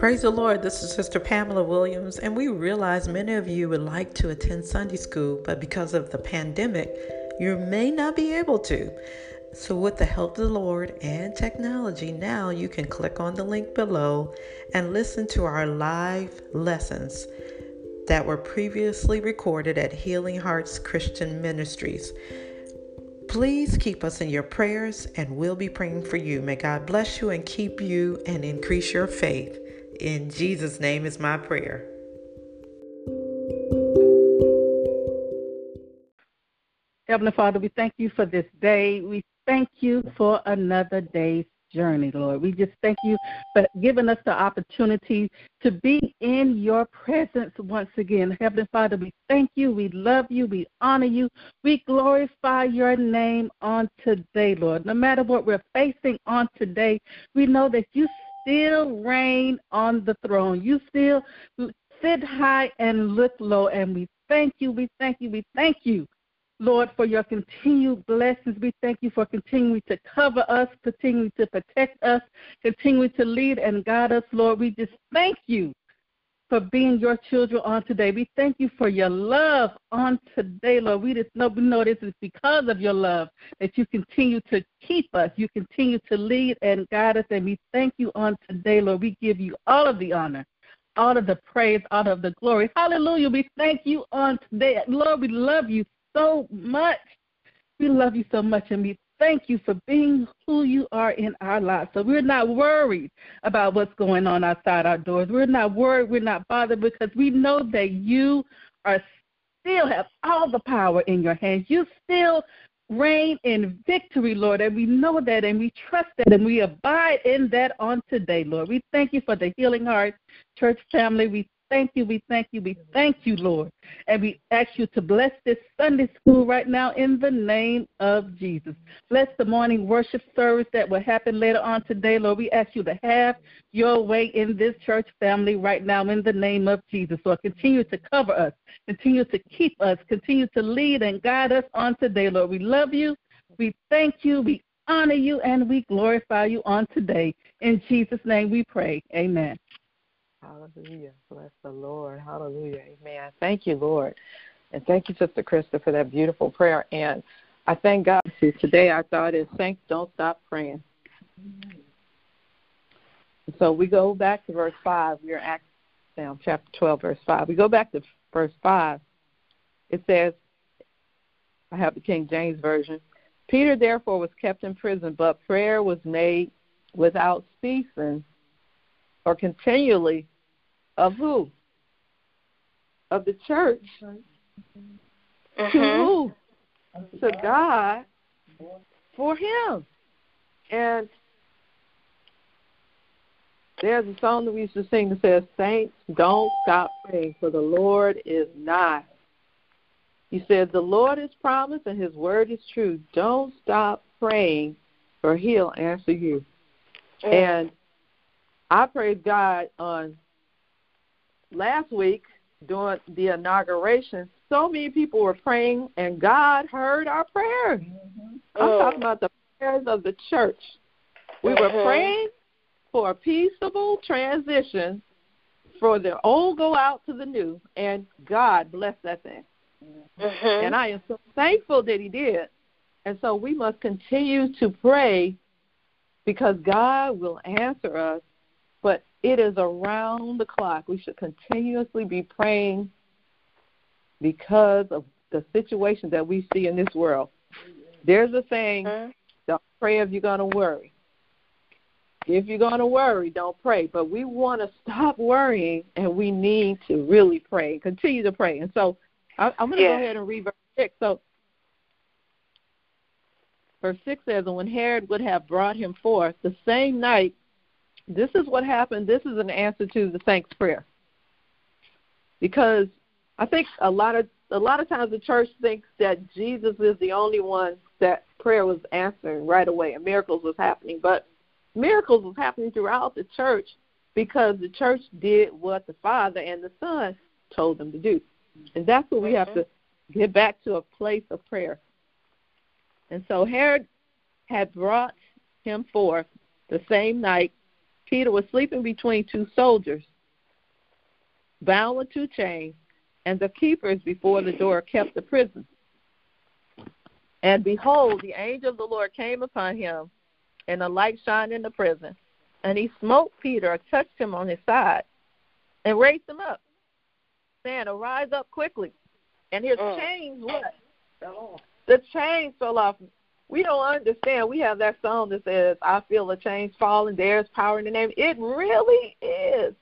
Praise the Lord. This is Sister Pamela Williams, and we realize many of you would like to attend Sunday school, but because of the pandemic, you may not be able to. So, with the help of the Lord and technology, now you can click on the link below and listen to our live lessons that were previously recorded at Healing Hearts Christian Ministries. Please keep us in your prayers, and we'll be praying for you. May God bless you and keep you and increase your faith. In Jesus' name is my prayer. Heavenly Father, we thank you for this day. We thank you for another day's journey, Lord. We just thank you for giving us the opportunity to be in your presence once again. Heavenly Father, we thank you. We love you. We honor you. We glorify your name on today, Lord. No matter what we're facing on today, we know that you still reign on the throne. You still sit high and look low. And we thank you. We thank you. We thank you Lord, for your continued blessings. We thank you for continuing to cover us, continuing to protect us, continuing to lead and guide us, Lord. We just thank you for being your children on today. We thank you for your love on today, Lord. We just know we know this is because of your love that you continue to keep us. You continue to lead and guide us, and we thank you on today, Lord. We give you all of the honor all of the praise, all of the glory. Hallelujah. We thank you on today. Lord, we love you so much. We love you so much, and we thank you for being who you are in our lives. So we're not worried about what's going on outside our doors. We're not worried. We're not bothered because we know that you are still have all the power in your hands. You still reign in victory, Lord, and we know that and we trust that and we abide in that on today, Lord. We thank you for the Healing Heart Church family. We thank you, we thank you, we thank you, Lord. And we ask you to bless this Sunday school right now in the name of Jesus. Bless the morning worship service that will happen later on today, Lord. We ask you to have your way in this church family right now in the name of Jesus. So continue to cover us, continue to keep us, continue to lead and guide us on today, Lord. We love you, we thank you, we honor you, and we glorify you on today. In Jesus' name we pray. Amen. Hallelujah. Bless the Lord. Hallelujah. Amen. Thank you, Lord. And thank you, Sister Krista, for that beautiful prayer. And I thank God. Today our thought is saints don't stop praying. So we go back to verse 5. We're Acts now, chapter 12, verse 5. We go back to verse 5. It says, I have the King James Version. Peter therefore was kept in prison, but prayer was made without ceasing or continually of who? Of the church. Mm-hmm. To who? To God for him. And there's a song that we used to sing that says, Saints, don't stop praying, for the Lord is nigh. He said, The Lord is promised and his word is true. Don't stop praying, for he'll answer you. Mm. And I praise God on last week during the inauguration. So many people were praying, and God heard our prayers. Mm-hmm. I'm Mm. talking about the prayers of the church. We were Mhm. praying for a peaceable transition for the old go out to the new, and God bless that thing. Mhm. And I am so thankful that He did. And so we must continue to pray because God will answer us, it is around the clock. We should continuously be praying because of the situation that we see in this world. There's a saying, Mhm. don't pray if you're going to worry. If you're going to worry, don't pray. But we want to stop worrying and we need to really pray, continue to pray. And so I, I'm going to Yes. go ahead and read verse 6. So verse 6 says, And when Herod would have brought him forth the same night, this is what happened. This is an answer to the saints' prayer. Because I think a lot of a lot of times the church thinks that Jesus is the only one that prayer was answering right away and miracles was happening. But miracles was happening throughout the church because the church did what the Father and the Son told them to do. And that's what we have to get back to a place of prayer. And so Herod had brought him forth the same night Peter was sleeping between two soldiers, bound with two chains, and the keepers before the door kept the prison. And behold, the angel of the Lord came upon him, and a light shined in the prison. And he smote Peter, touched him on his side, and raised him up, saying, Arise up quickly. And his Mm. chains what? The chains fell off. We don't understand. We have that song that says, I feel the chains falling, there's power in the name. It really is.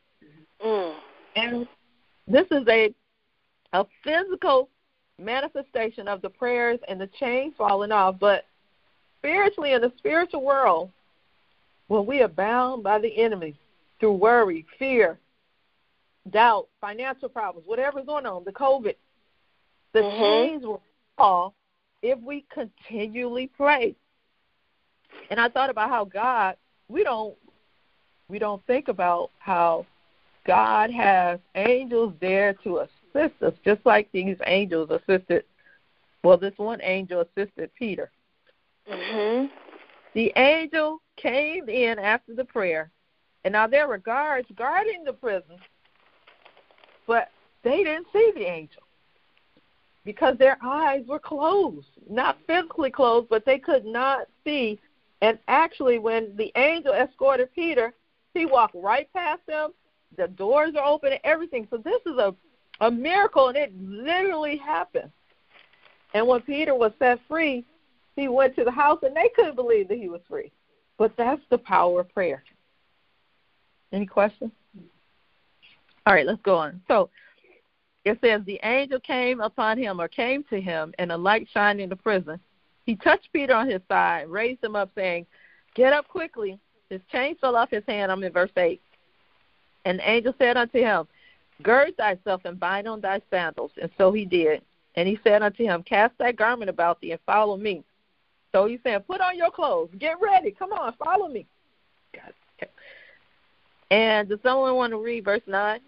Mm. And this is a a physical manifestation of the prayers and the chains falling off. But spiritually, in the spiritual world, when we are bound by the enemy through worry, fear, doubt, financial problems, whatever's going on, the COVID, the Mhm. chains will fall if we continually pray. And I thought about how God, we don't we don't think about how God has angels there to assist us, just like these angels assisted. Well, this one angel assisted Peter. Mhm. The angel came in after the prayer, and now there were guards guarding the prison, but they didn't see the angel because their eyes were closed. Not physically closed, but they could not see. And actually, when the angel escorted Peter, he walked right past them. The doors are open and everything. So this is a, a miracle, and it literally happened. And when Peter was set free, he went to the house, and they couldn't believe that he was free. But that's the power of prayer. Any questions? All right, let's go on. So it says the angel came upon him or came to him, and a light shined in the prison. He touched Peter on his side, raised him up, saying, Get up quickly. His chain fell off his hand. I'm in verse 8. And the angel said unto him, Gird thyself and bind on thy sandals. And so he did. And he said unto him, Cast thy garment about thee and follow me. So he said, Put on your clothes. Get ready. Come on, follow me. God. And does someone want to read verse 9?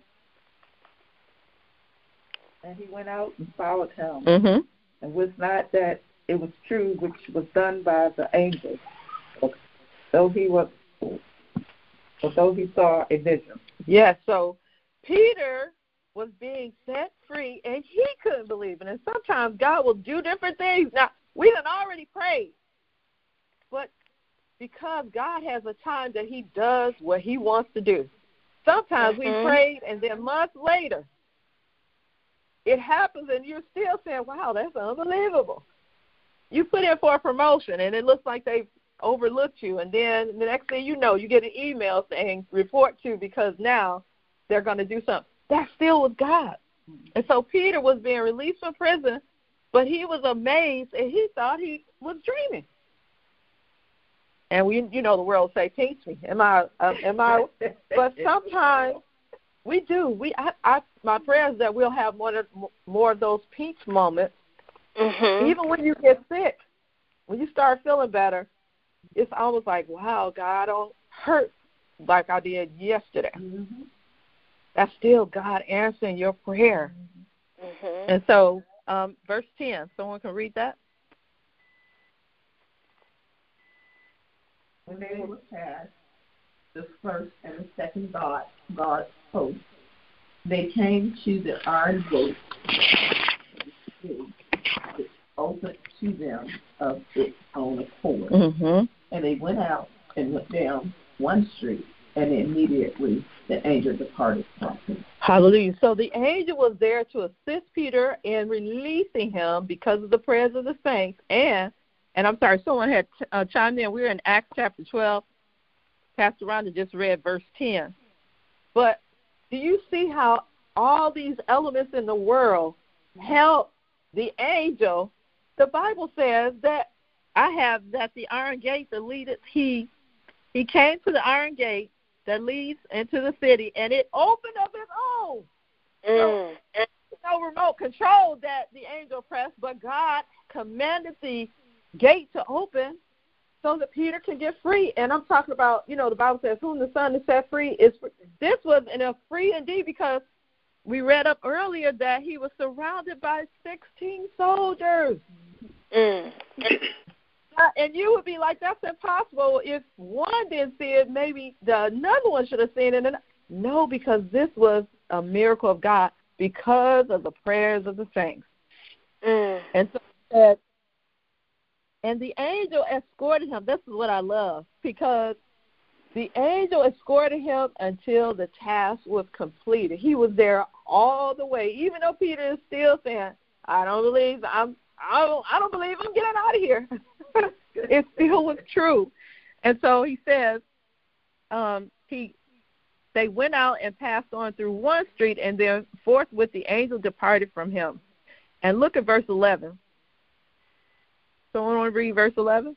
And he went out and followed him, Mm-hmm. and was not that it was true which was done by the angels, though he was, although he saw a vision. Yes, so Peter was being set free and he couldn't believe it. And sometimes God will do different things. Now, we done already prayed. But because God has a time that he does what he wants to do. Sometimes Mhm. we prayed and then months later it happens and you're still saying, Wow, that's unbelievable. You put in for a promotion and it looks like they've overlooked you and then the next thing you know you get an email saying report to because now they're going to do something. That still was god. And so peter was being released from prison but he was amazed and he thought he was dreaming. And we you know the world say teach me. Am i uh, am i but sometimes we do we i, I my prayer is that we'll have more of, more of those peach moments Mhm. even when you get sick, when you start feeling better, it's almost like, wow, God, I don't hurt like I did yesterday. That's still God answering your prayer. Mhm. And so, um, verse 10, someone can read that? When they were past the first and the second God, guard post, they came to the iron gate which opened to them of its own accord. Mm-hmm. And they went out and went down one street, and immediately the angel departed from him. Hallelujah. So the angel was there to assist Peter in releasing him because of the prayers of the saints. And, and I'm sorry, someone had uh, chimed in. We're in Acts chapter 12. Pastor Rhonda just read verse 10. But do you see how all these elements in the world help the angel? The Bible says that I have that the iron gate that leadeth, he he came to the iron gate that leads into the city, and it opened of its own. Mm. No remote control that the angel pressed, but God commanded the gate to open so that Peter can get free. And I'm talking about, you know, the Bible says, "Whom the Son is set free is free." This was in a free indeed because we read up earlier that he was surrounded by 16 soldiers. Mm. Uh, and you would be like, that's impossible. If one didn't see it, maybe the another one should have seen it. And no, because this was a miracle of God because of the prayers of the saints. Mm. And so said, and the angel escorted him. This is what I love because the angel escorted him until the task was completed. He was there all the way, even though Peter is still saying, "I don't believe I'm. I don't. I don't believe I'm getting out of here." it still was true, and so he says, um, he they went out and passed on through one street, and then forthwith the angel departed from him. And look at verse 11. Someone want to read verse 11?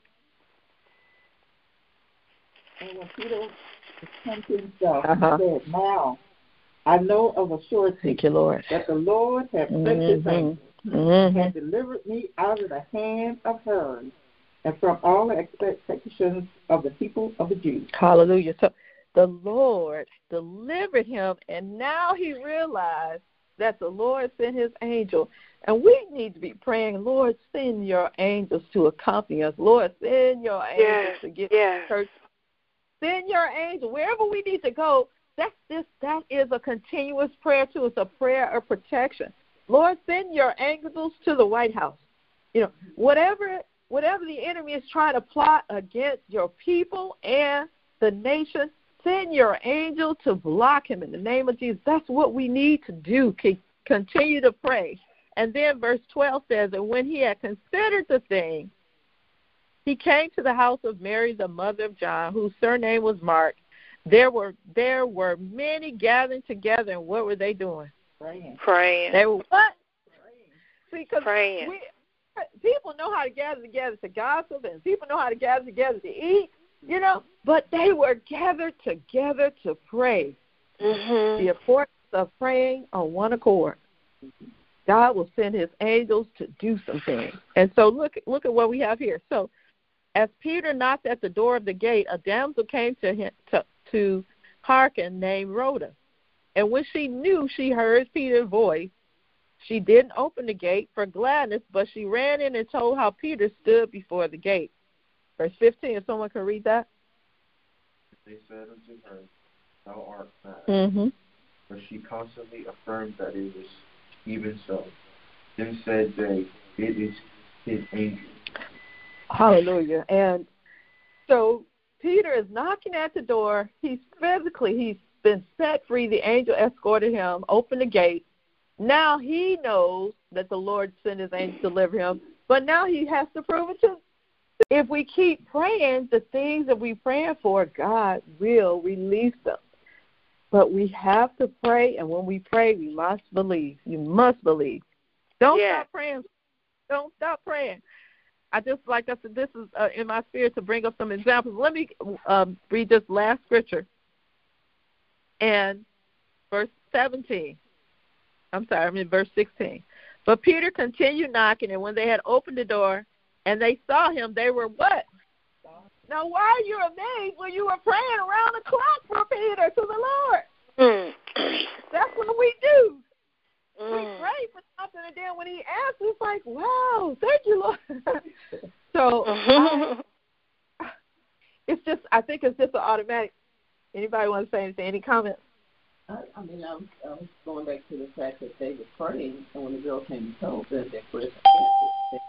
And when Peter came to himself, Uh-huh. he said, Now I know of a surety Thank you, Lord. that the Lord has sent his Mhm. angel Mm-hmm. and delivered me out of the hand of Herod and from all the expectations of the people of the Jews. Hallelujah. So the Lord delivered him, and now he realized that the Lord sent his angel. And we need to be praying, Lord, send your angels to accompany us. Lord, send your angels Yes. to get Yes. church. Send your angel wherever we need to go. That's this. That is a continuous prayer too. It's a prayer of protection. Lord, send your angels to the White House. You know, whatever whatever the enemy is trying to plot against your people and the nation, send your angel to block him in the name of Jesus. That's what we need to do. Continue to pray. And then verse 12 says, And when he had considered the thing, he came to the house of Mary, the mother of John, whose surname was Mark. There were there were many gathering together, and what were they doing? Praying. Praying. They were what? See, Praying. we, people know how to gather together to gossip, and people know how to gather together to eat, you know. But they were gathered together to pray. The Mhm. importance of praying on one accord. God will send His angels to do some things. And so look look at what we have here. So, as Peter knocked at the door of the gate, a damsel came to him to, to hearken named Rhoda. And when she knew she heard Peter's voice, she didn't open the gate for gladness, but she ran in and told how Peter stood before the gate. Verse 15, if someone can read that. They said unto her, Thou art mad. Mm-hmm. But she constantly affirmed that it was even so. Then said they, It is his angel. Hallelujah. And so Peter is knocking at the door. He's physically, he's been set free. The angel escorted him, opened the gate. Now he knows that the Lord sent his angel to deliver him, but now he has to prove it to. If we keep praying, the things that we're praying for, God will release them. But we have to pray, and when we pray, we must believe. You must believe. Don't Yeah. stop praying. Don't stop praying. I just like I said, this is uh, in my spirit to bring up some examples. Let me um, read this last scripture, and verse seventeen. I'm sorry, I'm in verse sixteen. But Peter continued knocking, and when they had opened the door and they saw him, they were what? Now, why are you amazed when you were praying around the clock for Peter to the Lord? Mm. That's what we do. We Mm. pray for something, and then when he asks, it's like, wow, thank you, Lord. so I, it's just, I think it's just an automatic. Anybody want to say anything? Any comments? I, I mean, I was, I was going back to the fact that they were praying, and when the girl came and told them that Chris had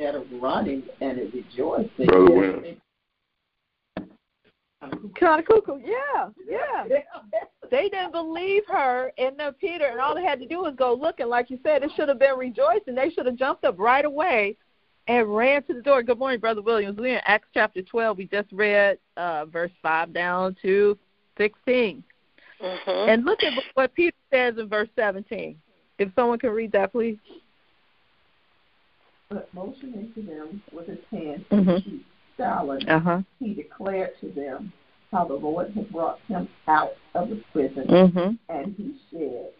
instead of running and rejoicing, Brother they- Williams. they- Kind of cuckoo. Yeah, yeah. They didn't believe her and then Peter, and all they had to do was go looking. Like you said, it should have been rejoicing. They should have jumped up right away and ran to the door. Good morning, Brother Williams. We're in Acts chapter 12. We just read uh, verse 5 down to 16. Mhm. And look at what Peter says in verse 17. If someone can read that, please. But motioning to them with his hand Mhm. to keep silent, Uh huh. he declared to them how the Lord had brought him out of the prison, Mm-hmm. and he said,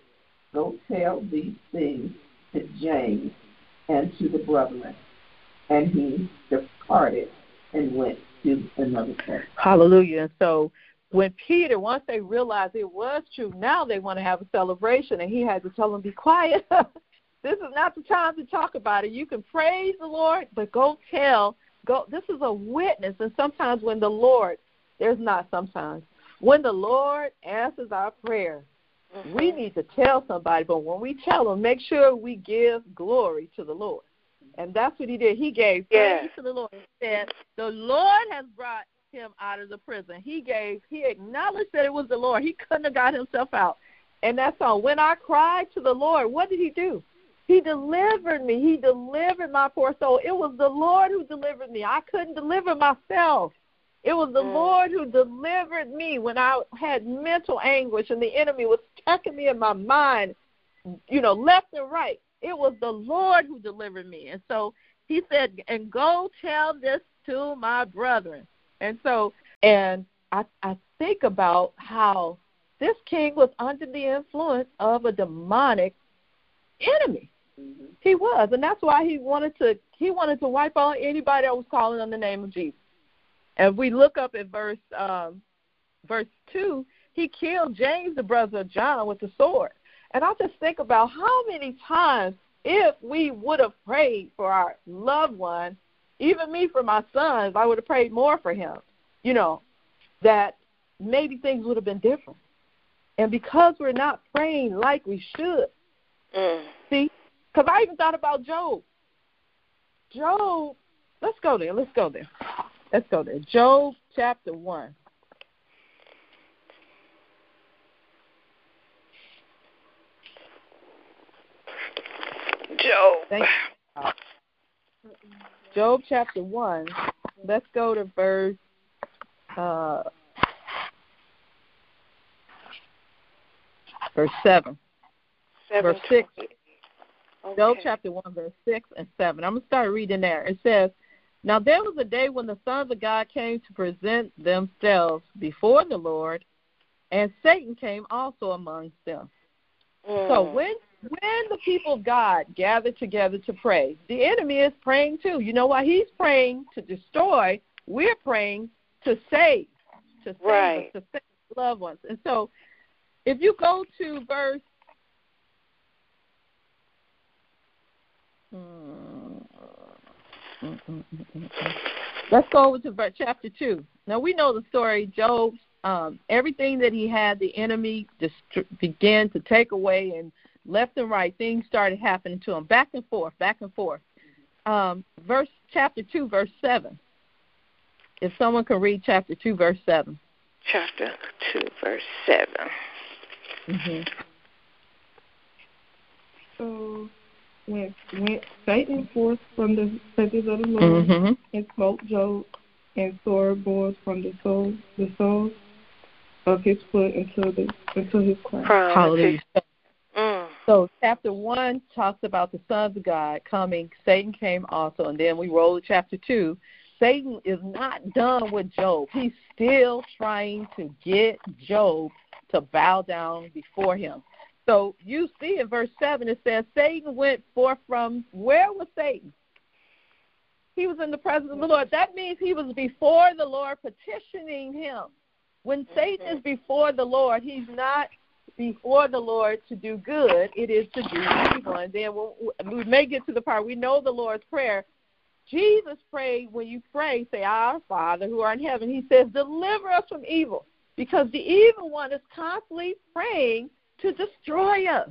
Go tell these things to James and to the brethren. And he departed and went to another place. Hallelujah. And so when Peter, once they realized it was true, now they want to have a celebration, and he had to tell them, be quiet. this is not the time to talk about it. You can praise the Lord, but go tell go this is a witness and sometimes when the Lord there's not sometimes when the Lord answers our prayer, mm-hmm. we need to tell somebody. But when we tell them, make sure we give glory to the Lord. And that's what he did. He gave yes. praise to the Lord. He said, The Lord has brought him out of the prison. He gave, he acknowledged that it was the Lord. He couldn't have got himself out. And that's all. When I cried to the Lord, what did he do? He delivered me. He delivered my poor soul. It was the Lord who delivered me. I couldn't deliver myself. It was the mm. Lord who delivered me when I had mental anguish and the enemy was attacking me in my mind, you know, left and right. It was the Lord who delivered me. And so he said, and go tell this to my brethren. And so, and I, I think about how this king was under the influence of a demonic enemy. Mm-hmm. He was, and that's why he wanted to he wanted to wipe out anybody that was calling on the name of Jesus. And we look up at verse um, verse two, he killed James, the brother of John, with the sword. And I just think about how many times if we would have prayed for our loved one, even me for my sons, I would have prayed more for him. You know, that maybe things would have been different. And because we're not praying like we should, mm. see, because I even thought about Job. Job, let's go there. Let's go there. Let's go there. Job chapter 1. Job. Job chapter 1. Let's go to verse uh, verse 7. Seven verse 6. Okay. Job chapter 1, verse 6 and 7. I'm going to start reading there. It says, now there was a day when the sons of God came to present themselves before the Lord, and Satan came also amongst them. Mm. So when when the people of God gather together to pray, the enemy is praying too. You know why? He's praying to destroy. We're praying to save, to save right. us, to save loved ones. And so, if you go to verse. Let's go over to chapter 2. Now, we know the story. Job, um, everything that he had, the enemy just began to take away, and left and right, things started happening to him, back and forth, back and forth. Um, verse chapter 2, verse 7. If someone can read chapter 2, verse 7. Chapter 2, verse 7. Mm-hmm. So went went Satan forth from the presence of the Lord mm-hmm. and smote Job and sore boils from the soul the soles of his foot until the until his crown. Hallelujah. Mm. So chapter one talks about the sons of God coming. Satan came also, and then we roll to chapter two. Satan is not done with Job. He's still trying to get Job to bow down before him. So you see in verse 7, it says, Satan went forth from, where was Satan? He was in the presence of the Lord. That means he was before the Lord petitioning him. When Satan is before the Lord, he's not before the Lord to do good, it is to do evil. And then we'll, we may get to the part, we know the Lord's Prayer. Jesus prayed, when you pray, say, Our Father who art in heaven. He says, Deliver us from evil. Because the evil one is constantly praying to destroy us.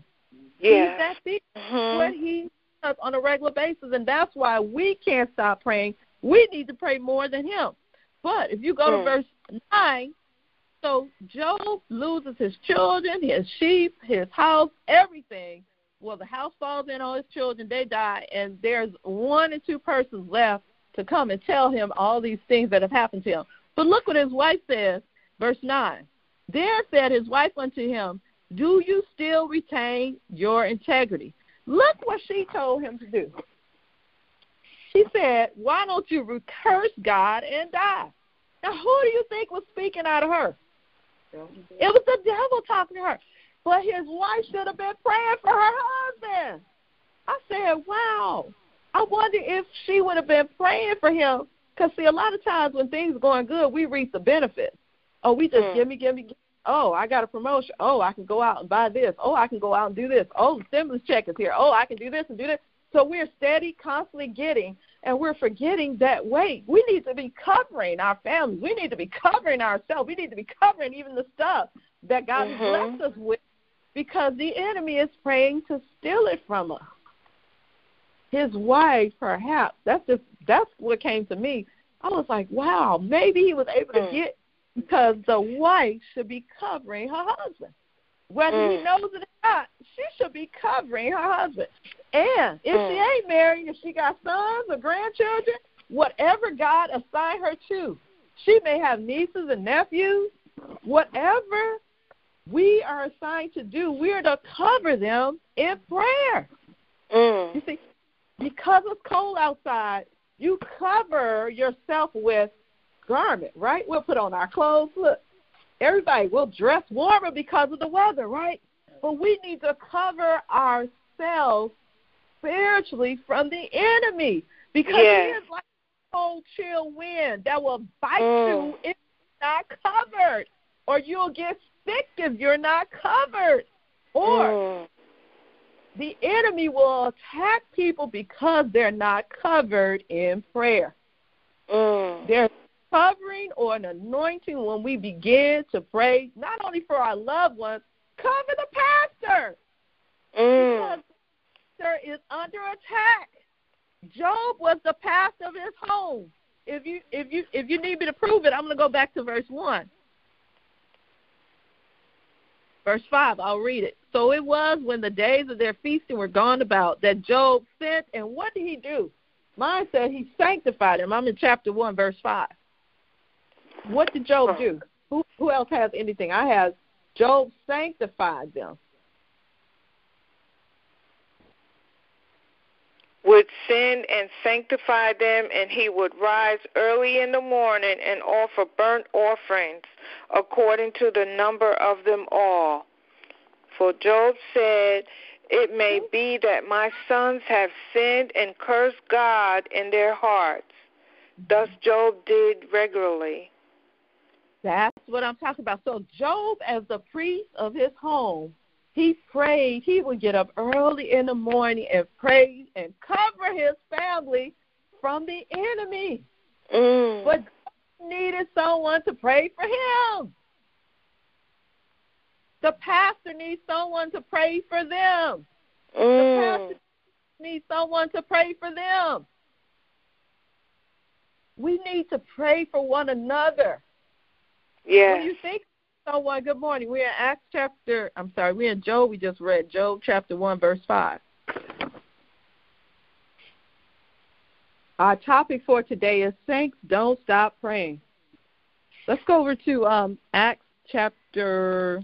Yeah. He's that big. Mm-hmm. What he does on a regular basis, and that's why we can't stop praying. We need to pray more than him. But if you go mm. to verse nine, so Job loses his children, his sheep, his house, everything. Well, the house falls in on his children, they die, and there's one or two persons left to come and tell him all these things that have happened to him. But look what his wife says, verse 9. There said his wife unto him, do you still retain your integrity? Look what she told him to do. She said, Why don't you curse God and die? Now, who do you think was speaking out of her? It was the devil talking to her. But his wife should have been praying for her husband. I said, Wow. I wonder if she would have been praying for him. Because, see, a lot of times when things are going good, we reap the benefits. Oh, we just mm. give me, give me, give Oh, I got a promotion. Oh, I can go out and buy this. Oh, I can go out and do this. Oh, the stimulus check is here. Oh, I can do this and do this. So we're steady, constantly getting. and we're forgetting that wait, we need to be covering our families. We need to be covering ourselves. We need to be covering even the stuff that God Mhm. blessed us with because the enemy is praying to steal it from us. His wife, perhaps. That's just that's what came to me. I was like, wow, maybe he was able to Mm. get because the wife should be covering her husband. Whether he Mm. knows it or not, she should be covering her husband. And if she Mm. ain't married, if she got sons or grandchildren, whatever God assigned her to, she may have nieces and nephews, whatever we are assigned to do, we are to cover them in prayer. You Mm. see, because it's cold outside, you cover yourself with garment, right? We'll put on our clothes. Look, everybody will dress warmer because of the weather, right? But we need to cover ourselves spiritually from the enemy because Yes. he is like a cold, chill wind that will bite Mm. you if you're not covered, or you'll get sick if you're not covered, or Mm. the enemy will attack people because they're not covered in prayer. Mm. There's covering or an anointing when we begin to pray, not only for our loved ones, cover the pastor Mm. because the pastor is under attack. Job was the pastor of his home. If you if you if you need me to prove it, I'm going to go back to verse one. Verse 5, I'll read it. So it was when the days of their feasting were gone about that Job sent, and what did he do? Mine said he sanctified him. I'm in chapter 1, verse 5. What did Job do? Who, who else has anything? I have Job sanctified them. Would sin and sanctify them, and he would rise early in the morning and offer burnt offerings according to the number of them all. For Job said, It may hmm? be that my sons have sinned and cursed God in their hearts. Thus hmm. Job did regularly. That's what I'm talking about. So Job, as the priest of his home, he prayed. He would get up early in the morning and pray and cover his family from the enemy. Mm. But needed someone to pray for him. The pastor needs someone to pray for them. The Mm. pastor needs someone to pray for them. We need to pray for one another. When Yes. you think someone, good morning. We're in Acts chapter, I'm sorry, we're in Job. We just read Job chapter 1, verse 5. Our topic for today is Saints Don't Stop Praying. Let's go over to um, Acts chapter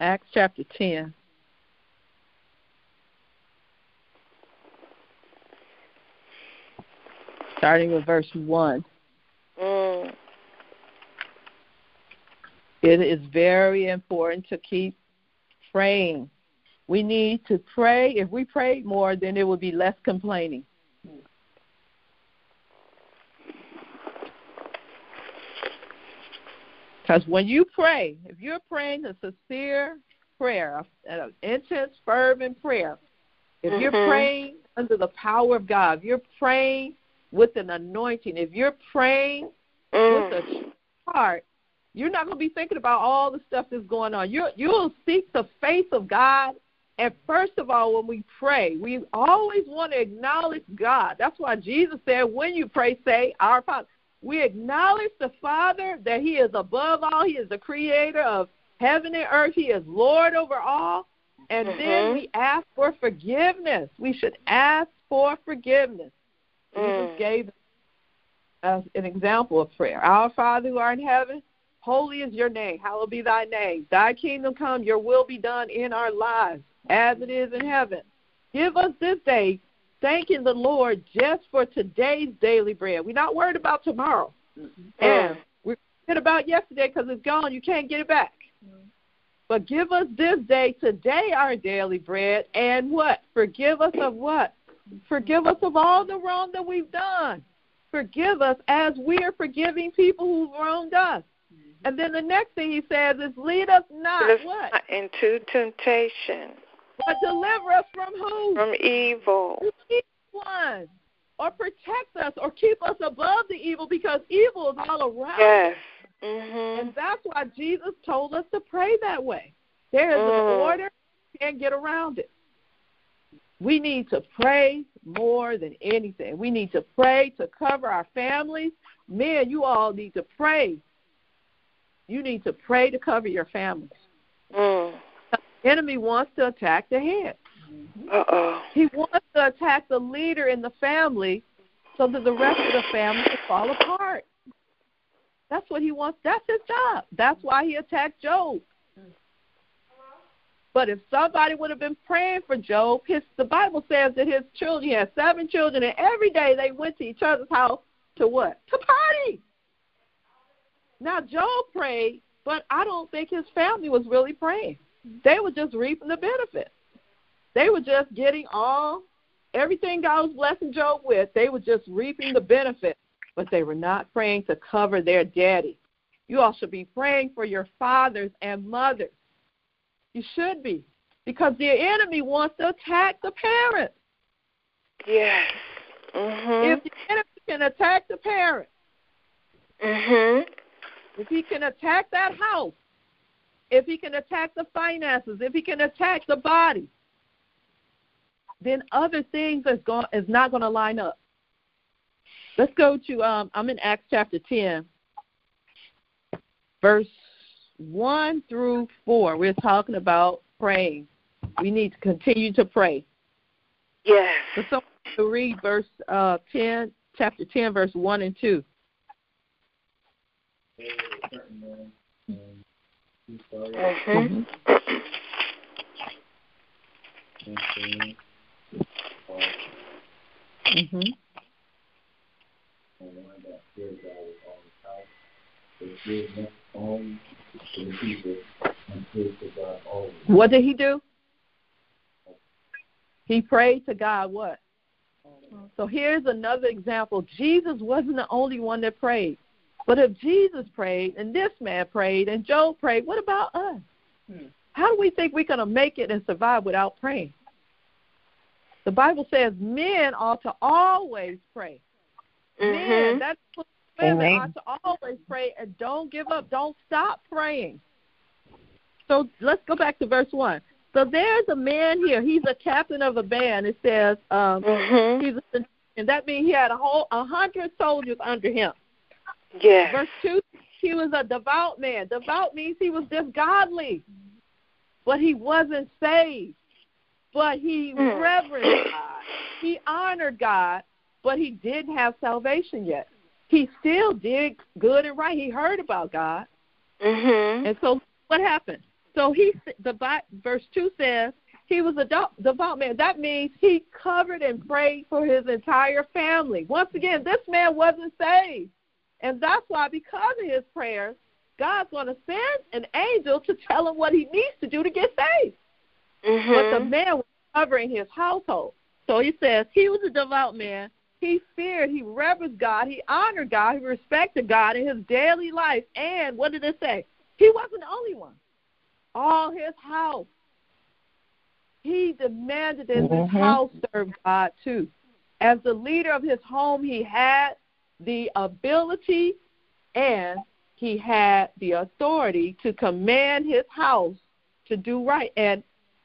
Acts chapter 10. Starting with verse 1. Mm. It is very important to keep praying. We need to pray. If we prayed more, then it would be less complaining. Because when you pray, if you're praying a sincere prayer, an intense, fervent prayer, if you're Mhm. praying under the power of God, if you're praying with an anointing, if you're praying with Mm. a heart, you're not going to be thinking about all the stuff that's going on. You you'll seek the face of God. And first of all, when we pray, we always want to acknowledge God. That's why Jesus said, when you pray, say, Our Father. We acknowledge the Father that He is above all. He is the creator of heaven and earth. He is Lord over all. And then Mhm. we ask for forgiveness. We should ask for forgiveness. Jesus Mm. gave us an example of prayer. Our Father who art in heaven, holy is your name. Hallowed be thy name. Thy kingdom come, your will be done in our lives as it is in heaven. Give us this day, thanking the Lord just for today's daily bread. We're not worried about tomorrow. Mm-hmm. And mm. we're worried about yesterday because it's gone. You can't get it back. Mm. But give us this day, today, our daily bread, and what? Forgive us of what? Forgive us of all the wrong that we've done. Forgive us as we are forgiving people who've wronged us. And then the next thing he says is, lead us not Let us what? not into temptation. but deliver us from who? From evil. The evil one. Or protect us or keep us above the evil because evil is all around. Yes. us. Mhm. And that's why Jesus told us to pray that way. There is Mm. an order, can't get around it. We need to pray more than anything. We need to pray to cover our families. Men, you all need to pray. You need to pray to cover your families. Mm. The enemy wants to attack the head. Uh oh. He wants to attack the leader in the family so that the rest of the family will fall apart. That's what he wants. That's his job. That's why he attacked Job. But if somebody would have been praying for Job, his the Bible says that his children he had seven children and every day they went to each other's house to what? To party. Now Job prayed, but I don't think his family was really praying. They were just reaping the benefits. They were just getting all everything God was blessing Job with, they were just reaping the benefits, but they were not praying to cover their daddy. You all should be praying for your fathers and mothers. You should be. Because the enemy wants to attack the parents. Yes. Mhm. If the enemy can attack the parents, Mhm. if he can attack that house, if he can attack the finances, if he can attack the body, then other things is going is not going to line up. Let's go to um I'm in Acts chapter 10 verse 1 through 4. We're talking about praying. We need to continue to pray. Yes. So someone to read verse uh 10 chapter 10 verse 1 and 2. Mhm. Mhm. What did he do? He prayed to God what? So here's another example. Jesus wasn't the only one that prayed. But if Jesus prayed and this man prayed and Job prayed, what about us? How do we think we're going to make it and survive without praying? The Bible says men ought to always pray. Men, Mhm. that's women Amen. ought to always pray and don't give up. Don't stop praying. So let's go back to verse 1. So there's a man here. He's a captain of a band. It says um, Mhm. he's a, and that means he had a whole a hundred soldiers under him. Yes. Verse two, he was a devout man. Devout means he was just godly, but he wasn't saved. But he Mm. reverenced God. He honored God, but he didn't have salvation yet. He still did good and right. He heard about God, Mhm. and so what happened? So he the verse two says he was a devout, man. That means he covered and prayed for his entire family. Once again, this man wasn't saved, and that's why because of his prayers, God's going to send an angel to tell him what he needs to do to get saved. Mhm. But the man was covering his household. So he says he was a devout man. He feared, he reverenced God, he honored God, he respected God in his daily life. And what did it say? He wasn't the only one. All his house. He demanded that his Mhm. house serve God too. As the leader of his home, he had the ability and he had the authority to command his house to do right. And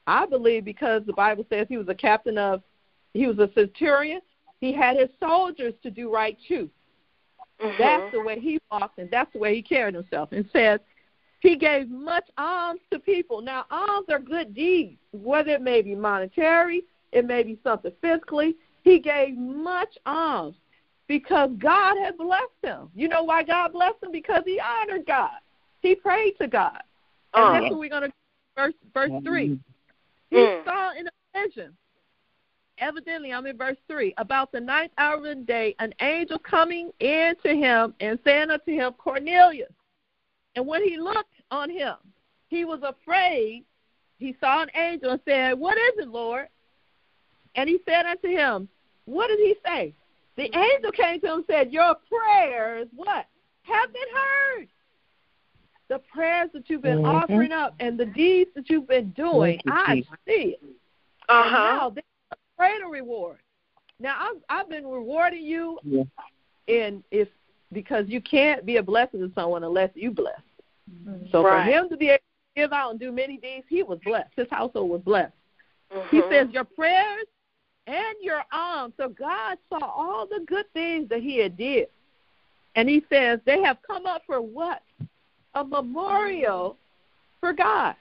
I believe because the Bible says he was a captain of, he was a centurion, he had his soldiers to do right too. Mhm. That's the way he walked, and that's the way he carried himself. And says he gave much alms to people. Now, alms are good deeds, whether it may be monetary, it may be something physically. He gave much alms because God had blessed him. You know why God blessed him? Because he honored God. He prayed to God. And Oh. that's what we're going to verse verse three. He Mm. saw in a vision. Evidently, I'm in verse 3. About the ninth hour of the day, an angel coming in to him and saying unto him, Cornelius. And when he looked on him, he was afraid. He saw an angel and said, What is it, Lord? And he said unto him, What did he say? The angel came to him and said, Your prayers, what? Have been heard. The prayers that you've been Mhm. offering up and the deeds that you've been doing, you, I see it. Uh huh. Now there's a greater reward. Now I've I've been rewarding you, yeah. and if because you can't be a blessing to someone unless you bless. Mm-hmm. So right. for him to be able to give out and do many deeds, he was blessed. His household was blessed. Mm-hmm. He says your prayers and your alms. So God saw all the good things that he had did, and he says they have come up for what? A memorial for God.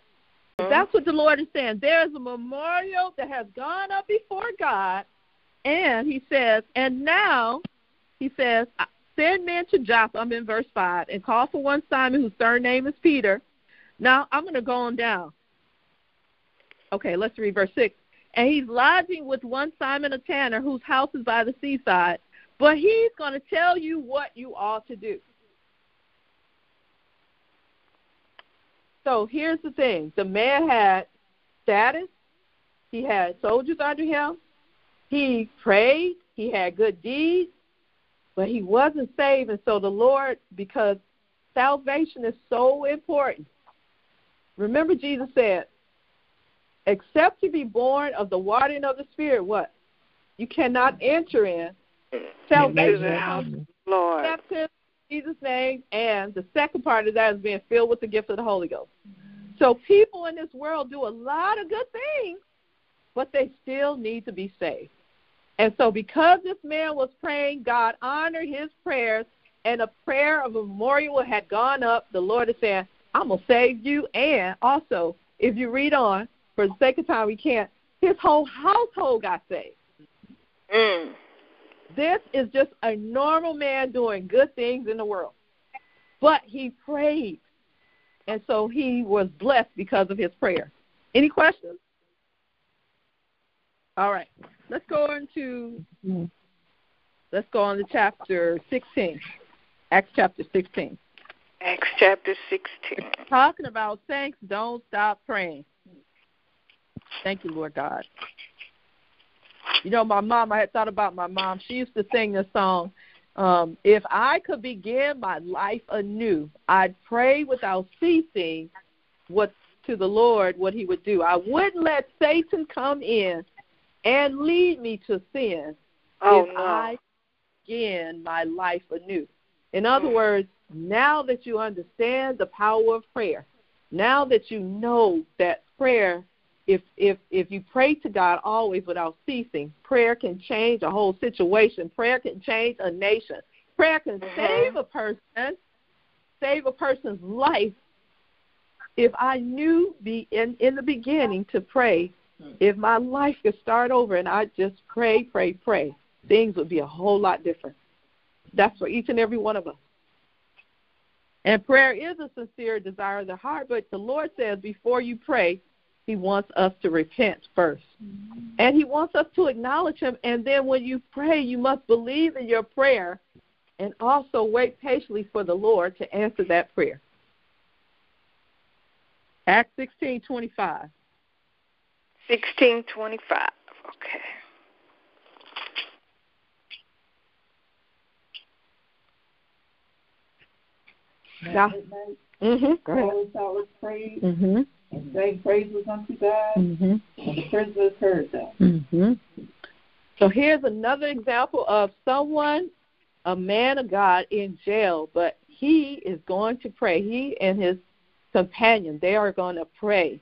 Mm-hmm. That's what the Lord is saying. There is a memorial that has gone up before God, and he says, and now he says, send men to Joppa, I'm in verse 5, and call for one Simon whose surname is Peter. Now I'm going to go on down. Okay, let's read verse 6. And he's lodging with one Simon a tanner whose house is by the seaside, but he's going to tell you what you ought to do. So here's the thing the man had status, he had soldiers under him, he prayed, he had good deeds, but he wasn't saved. And so the Lord, because salvation is so important, remember Jesus said, except to be born of the watering of the Spirit, what? You cannot enter in salvation. Lord. Him in Jesus' name. And the second part of that is being filled with the gift of the Holy Ghost. So people in this world do a lot of good things, but they still need to be saved. And so, because this man was praying, God honored his prayers, and a prayer of a memorial had gone up. The Lord is saying, I'm going to save you. And also, if you read on, for the sake of time, we can't, his whole household got saved. Mm. This is just a normal man doing good things in the world. But he prayed. And so he was blessed because of his prayer. Any questions? All right. Let's go into let's go on to chapter 16. Acts chapter 16. Acts chapter 16. talking about saints don't stop praying. Thank you, Lord God. You know, my mom, I had thought about my mom. She used to sing this song. Um, if I could begin my life anew, I'd pray without ceasing what to the Lord what he would do. I wouldn't let Satan come in and lead me to sin oh, if no. I begin my life anew. In other mm. words, now that you understand the power of prayer, now that you know that prayer, if if if you pray to God always without ceasing, prayer can change a whole situation. Prayer can change a nation. Prayer can mm-hmm. save a person, save a person's life. If I knew be in in the beginning to pray if my life could start over and I just pray, pray, pray, things would be a whole lot different. That's for each and every one of us. And prayer is a sincere desire of the heart, but the Lord says before you pray, He wants us to repent 1st mm-hmm. And He wants us to acknowledge Him. And then when you pray, you must believe in your prayer and also wait patiently for the Lord to answer that prayer. Acts sixteen twenty five. 1625. Okay. Yeah. Mm-hmm. Go ahead. Always, always praise. Mm-hmm. And saying praises unto God. Mm-hmm. And the prisoners heard that. Mm-hmm. So here's another example of someone, a man of God in jail, but he is going to pray. He and his companion, they are going to pray.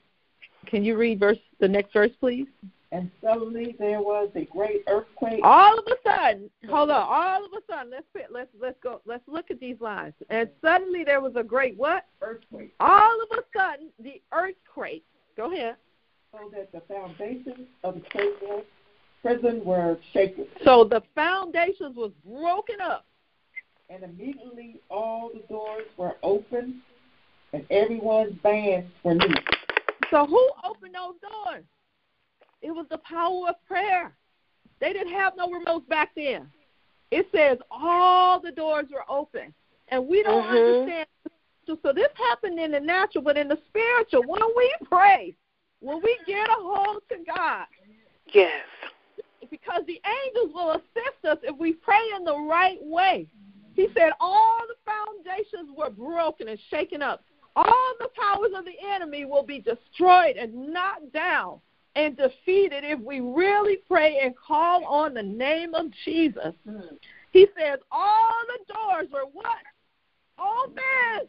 Can you read verse the next verse, please? And suddenly there was a great earthquake. All of a sudden, hold on. All of a sudden, let's let's let's go. Let's look at these lines. And suddenly there was a great what? Earthquake. All of a sudden, the earthquake. Go ahead. So that the foundations of the prison, prison were shaken. So the foundations was broken up. And immediately all the doors were open, and everyone's bands were loosed. So who opened those doors? It was the power of prayer. They didn't have no remotes back then. It says all the doors were open. And we don't mm-hmm. understand. So this happened in the natural, but in the spiritual, when we pray, when we get a hold to God. Yes. Because the angels will assist us if we pray in the right way. He said all the foundations were broken and shaken up all the powers of the enemy will be destroyed and knocked down and defeated if we really pray and call on the name of Jesus. Mm. He says all the doors are what? Open.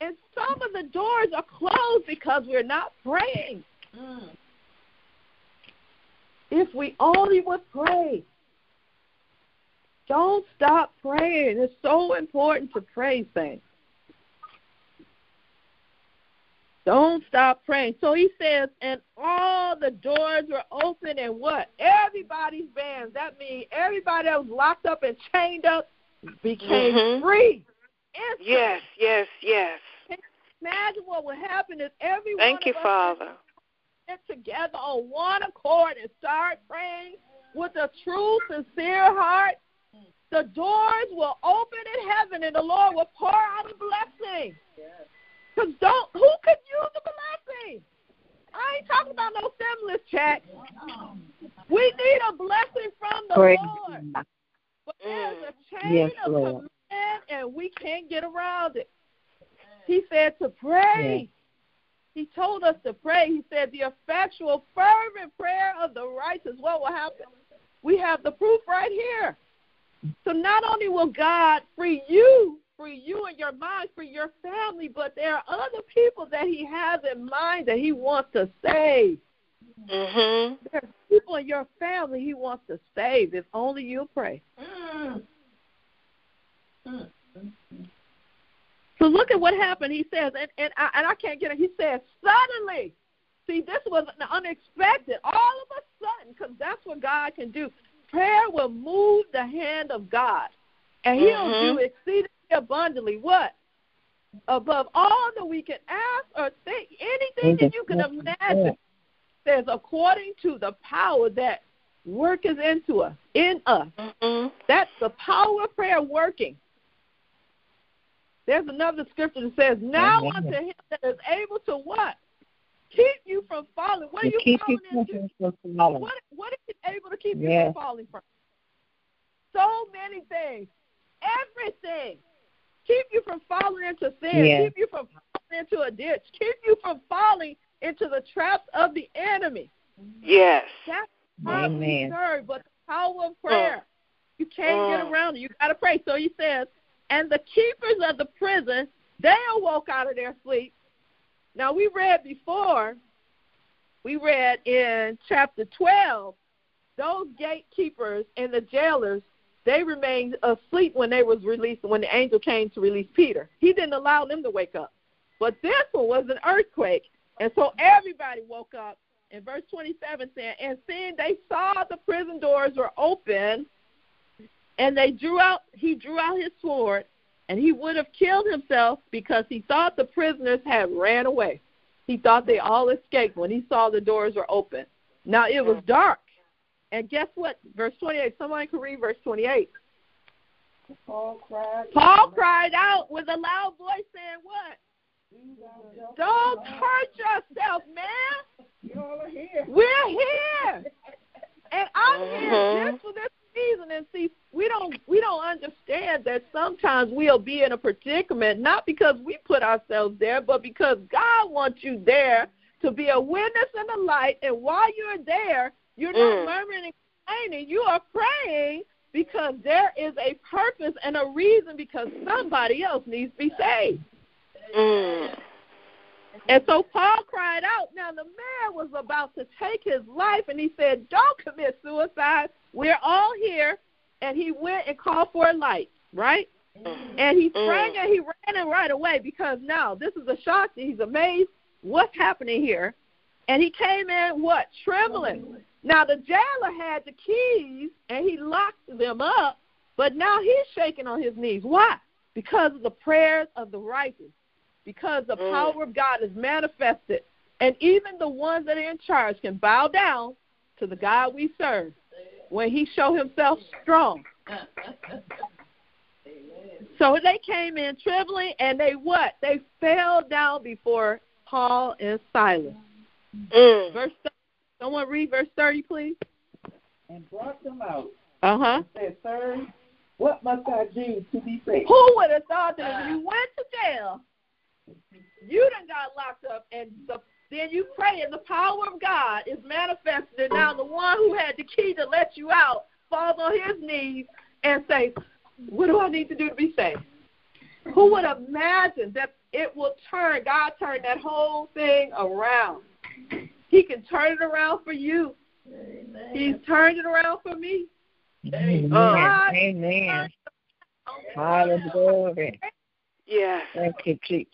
And some of the doors are closed because we're not praying. Mm. If we only would pray. Don't stop praying. It's so important to pray, saints. Don't stop praying. So he says, and all the doors were open, and what? Everybody's bands. That means everybody that was locked up and chained up became mm-hmm. free. Instantly. Yes, yes, yes. Imagine what would happen if everyone Thank you, Father. get together on one accord and start praying with a true, sincere heart. The doors will open in heaven, and the Lord will pour out a blessing. Yes. Because don't who could use a blessing? I ain't talking about no stimulus check. We need a blessing from the Lord. But there's a chain yes, of Lord. command, and we can't get around it. He said to pray. Yes. He told us to pray. He said the effectual, fervent prayer of the righteous. What will happen? We have the proof right here. So not only will God free you for you and your mind, for your family, but there are other people that He has in mind that He wants to save. Mm-hmm. There are people in your family He wants to save if only you pray. Mm-hmm. So look at what happened. He says, and and I, and I can't get it. He says, suddenly. See, this was unexpected. All of a sudden, because that's what God can do. Prayer will move the hand of God, and He'll mm-hmm. do exceedingly abundantly what? Above all that we can ask or think, anything that you can imagine says according to the power that worketh into us, in us. Mm-hmm. That's the power of prayer working. There's another scripture that says, Now mm-hmm. unto him that is able to what? Keep you from falling. What are you keep falling you into? Falling. What, what is it able to keep yes. you from falling from? So many things. Everything keep you from falling into sin, yes. keep you from falling into a ditch, keep you from falling into the traps of the enemy. Yes. That's how we serve, but the power of prayer. Mm. You can't get mm. around it. You got to pray. So he says, and the keepers of the prison, they awoke out of their sleep. Now we read before, we read in chapter 12, those gatekeepers and the jailers they remained asleep when they was released when the angel came to release Peter. He didn't allow them to wake up. But this one was an earthquake. And so everybody woke up. In verse 27 saying, And seeing they saw the prison doors were open, and they drew out he drew out his sword, and he would have killed himself because he thought the prisoners had ran away. He thought they all escaped when he saw the doors were open. Now it was dark and guess what? Verse 28. Somebody can read verse 28. Paul cried. Paul cried out with a loud voice, saying, "What? Don't hurt yourself, man. Here. We're here, and I'm here mm-hmm. just for this reason. And see, we don't we don't understand that sometimes we'll be in a predicament not because we put ourselves there, but because God wants you there to be a witness in the light. And while you're there, you're not mm. murmuring and complaining. You are praying because there is a purpose and a reason because somebody else needs to be saved. Mm. And so Paul cried out. Now the man was about to take his life, and he said, "Don't commit suicide. We're all here." And he went and called for a light, right? Mm. And he sprang mm. and he ran it right away because now this is a shock. He's amazed. What's happening here? And he came in what trembling. Now the jailer had the keys and he locked them up, but now he's shaking on his knees. Why? Because of the prayers of the righteous. Because the mm. power of God is manifested. And even the ones that are in charge can bow down to the God we serve when he show himself strong. so they came in trembling and they what? They fell down before Paul and Silas. Mm. Verse Someone read verse 30, please. And brought them out. Uh huh. Said, Sir, what must I do to be saved? Who would have thought that if you went to jail, you done got locked up, and the then you pray, and the power of God is manifested. And now the one who had the key to let you out falls on his knees and says, What do I need to do to be saved? Who would imagine that it will turn, God turn that whole thing around? He can turn it around for you. Amen. He's turned it around for me. Amen. God Amen. Hallelujah. Yes. Thank you, Jesus.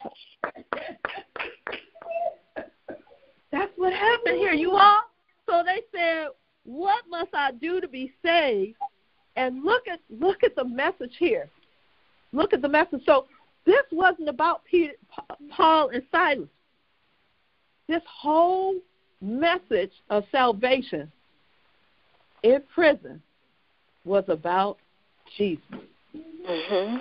That's what happened here, you all. So they said, "What must I do to be saved?" And look at look at the message here. Look at the message. So this wasn't about Peter, Paul and Silas. This whole message of salvation in prison was about Jesus. Mm-hmm.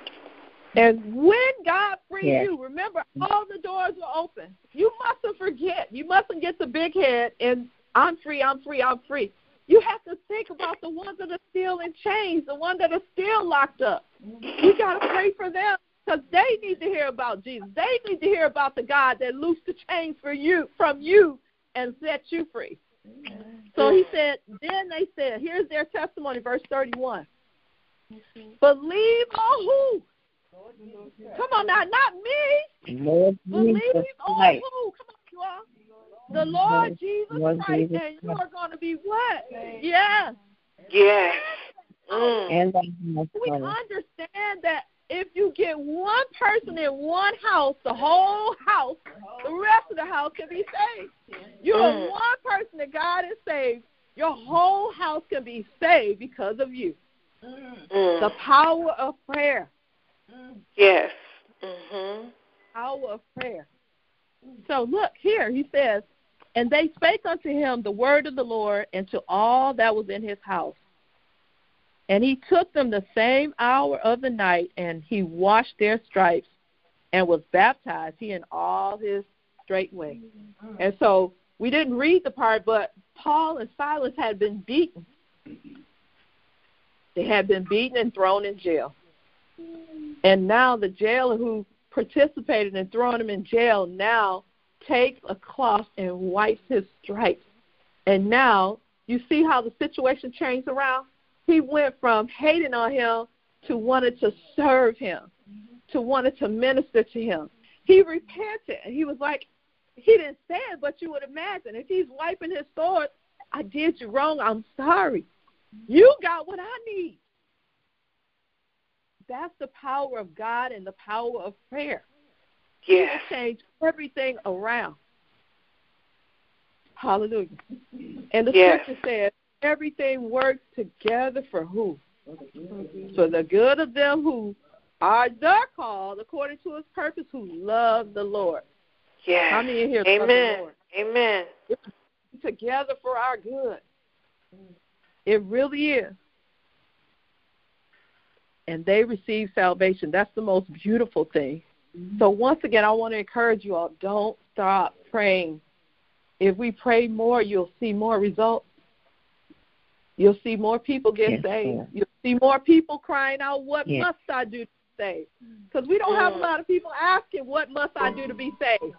And when God frees yes. you, remember all the doors were open. You mustn't forget. You mustn't get the big head and I'm free, I'm free, I'm free. You have to think about the ones that are still in chains, the ones that are still locked up. You got to pray for them because they need to hear about Jesus. They need to hear about the God that loosed the chains for you from you and set you free. So he said, then they said, here's their testimony, verse 31. Believe on who? Come on now, not me. Lord Believe Jesus on Christ. who? Come on, you all. The Lord Jesus Lord Christ, Jesus and you are going to be what? Yes. Yes. Mm. And We understand that if you get one person in one house, the whole house, the rest of the house can be saved. You're Mm. one person that God has saved, your whole house can be saved because of you. Mm. The power of prayer. Yes. Mhm. Power of prayer. So look here, he says, and they spake unto him the word of the Lord and to all that was in his house. And he took them the same hour of the night, and he washed their stripes and was baptized, he and all his straightway. And so we didn't read the part, but Paul and Silas had been beaten. They had been beaten and thrown in jail. And now the jailer who participated in throwing them in jail now takes a cloth and wipes his stripes. And now you see how the situation changed around? He went from hating on him to wanting to serve him, to wanting to minister to him. He repented. and He was like, he didn't say it, but you would imagine if he's wiping his sword, I did you wrong. I'm sorry. You got what I need. That's the power of God and the power of prayer. Yes. Will change everything around. Hallelujah. And the Yes. scripture says, everything works together for who? For the good of them who are the called according to his purpose, who love the Lord. Yes. How many in here Amen. Amen. Together for our good. It really is. And they receive salvation. That's the most beautiful thing. Mm-hmm. So once again, I want to encourage you all, don't stop praying. If we pray more, you'll see more results. You'll see more people get Yes, saved. Lord. You'll see more people crying out, "What Yes. must I do to be saved?" Because we don't have a Mm. lot of people asking, "What must I do to be saved?"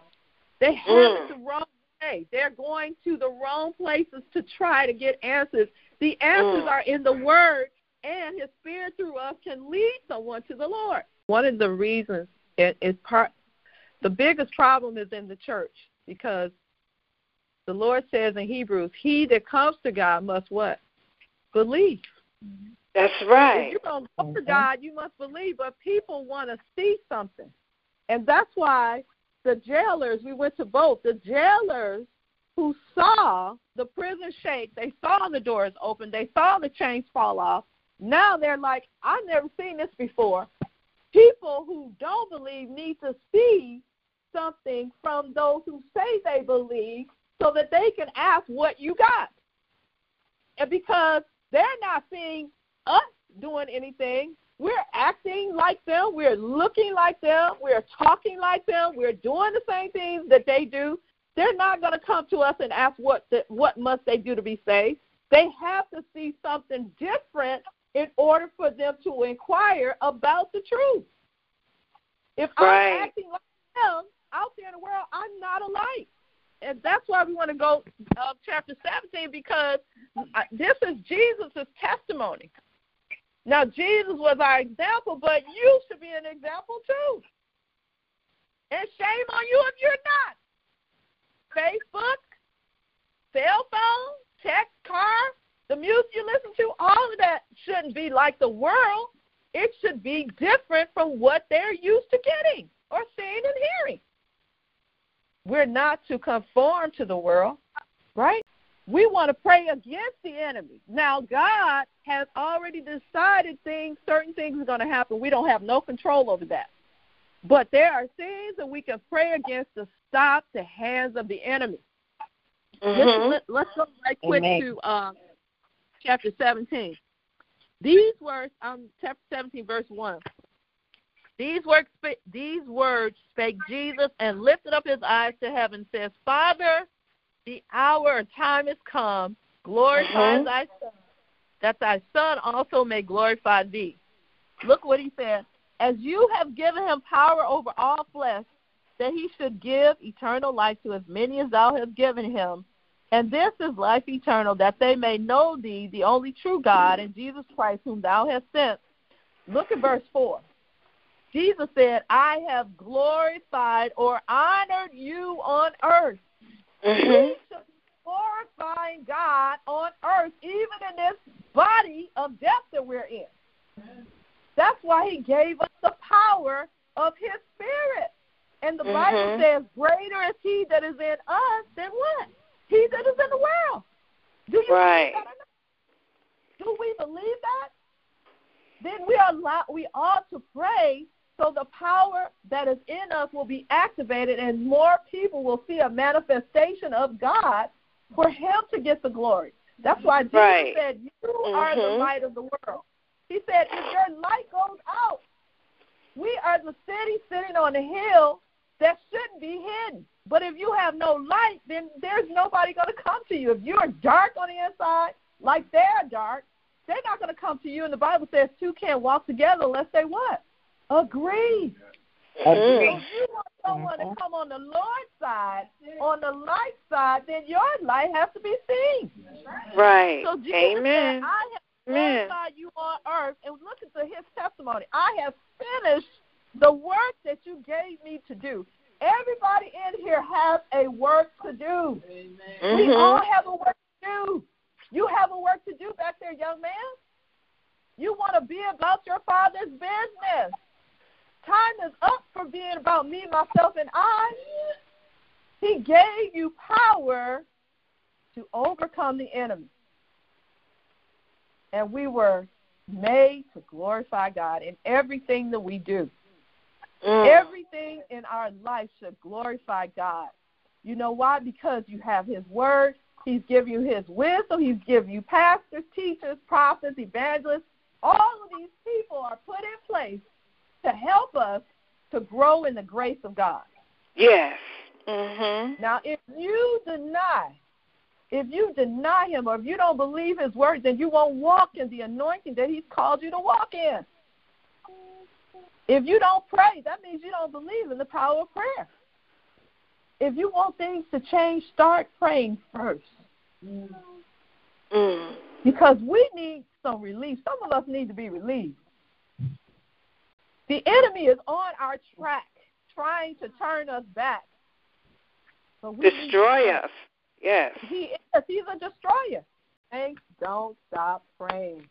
They have Mm. it the wrong way. They're going to the wrong places to try to get answers. The answers Mm. are in the Word, and His Spirit through us can lead someone to the Lord. One of the reasons it is part. The biggest problem is in the church because the Lord says in Hebrews, "He that comes to God must what? Believe." That's right. If right. you're going to go to Mhm. God, you must believe. But people want to see something. And that's why the jailers, we went to both, the jailers who saw the prison shake, they saw the doors open, they saw the chains fall off. Now they're like, I've never seen this before. People who don't believe need to see something from those who say they believe so that they can ask what you got. And because they're not seeing us doing anything, we're acting like them, we're looking like them, we're talking like them, we're doing the same things that they do. They're not going to come to us and ask what the, what must they do to be saved. They have to see something different in order for them to inquire about the truth. If Right. I'm acting like them out there in the world, I'm not alike. And that's why we want to go uh, chapter 17 because this is Jesus' testimony. Now, Jesus was our example, but you should be an example too. And shame on you if you're not. Facebook, cell phone, text, car, the music you listen to, all of that shouldn't be like the world. It should be different from what they're used to getting or seeing and hearing. We're not to conform to the world, right? We want to pray against the enemy. Now, God has already decided things, certain things are going to happen. We don't have no control over that. But there are things that we can pray against to stop the hands of the enemy. Mm-hmm. Let's, let, us go right quick Amen. to uh, chapter 17. These words, um, chapter 17, verse 1. These words, these words spake Jesus and lifted up his eyes to heaven, says, Father, the hour or time is come. Glorify Mhm. thy Son, that thy Son also may glorify thee. Look what he said. As you have given him power over all flesh, that he should give eternal life to as many as thou hast given him. And this is life eternal, that they may know thee, the only true God, and Jesus Christ, whom thou hast sent. Look at verse 4. Jesus said, I have glorified or honored you on earth. Mm-hmm. We should be glorifying God on earth, even in this body of death that we're in. That's why He gave us the power of His Spirit. And the Bible Mhm. says, Greater is He that is in us than what? He that is in the world. Do you Right. believe that? Do we believe that? Then we are li- we ought to pray so the power that is in us will be activated and more people will see a manifestation of God for him to get the glory. That's why Jesus Right. said, You are the Mhm. light of the world. He said, If your light goes out, we are the city sitting on a hill that shouldn't be hidden. But if you have no light, then there's nobody going to come to you. If you're dark on the inside, like they're dark, they're not going to come to you. And the Bible says two can't walk together unless they what? Agree. Agree. if you want someone to come on the Lord's side, on the light side, then your light has to be seen. Right. So Jesus Amen. said, I have Amen. glorified you on earth. And look at the, his testimony. I have finished the work that you gave me to do. Everybody in here has a work to do. We Mhm. all have a work to do. You have a work to do back there, young man. You want to be about your father's business. Time is up for being about me, myself, and I. He gave you power to overcome the enemy. And we were made to glorify God in everything that we do. Mm. Everything in our life should glorify God. You know why? Because you have His Word. He's given you His wisdom. He's given you pastors, teachers, prophets, evangelists. All of these people are put in place to help us to grow in the grace of God. Yes. Mhm. Now, if you deny, if you deny Him or if you don't believe His Word, then you won't walk in the anointing that He's called you to walk in. If you don't pray, that means you don't believe in the power of prayer. If you want things to change, start praying first. Mm. Because we need some relief. Some of us need to be relieved. The enemy is on our track, trying to turn us back. Destroy us. Yes. He is. He's a destroyer. Saints, don't stop praying.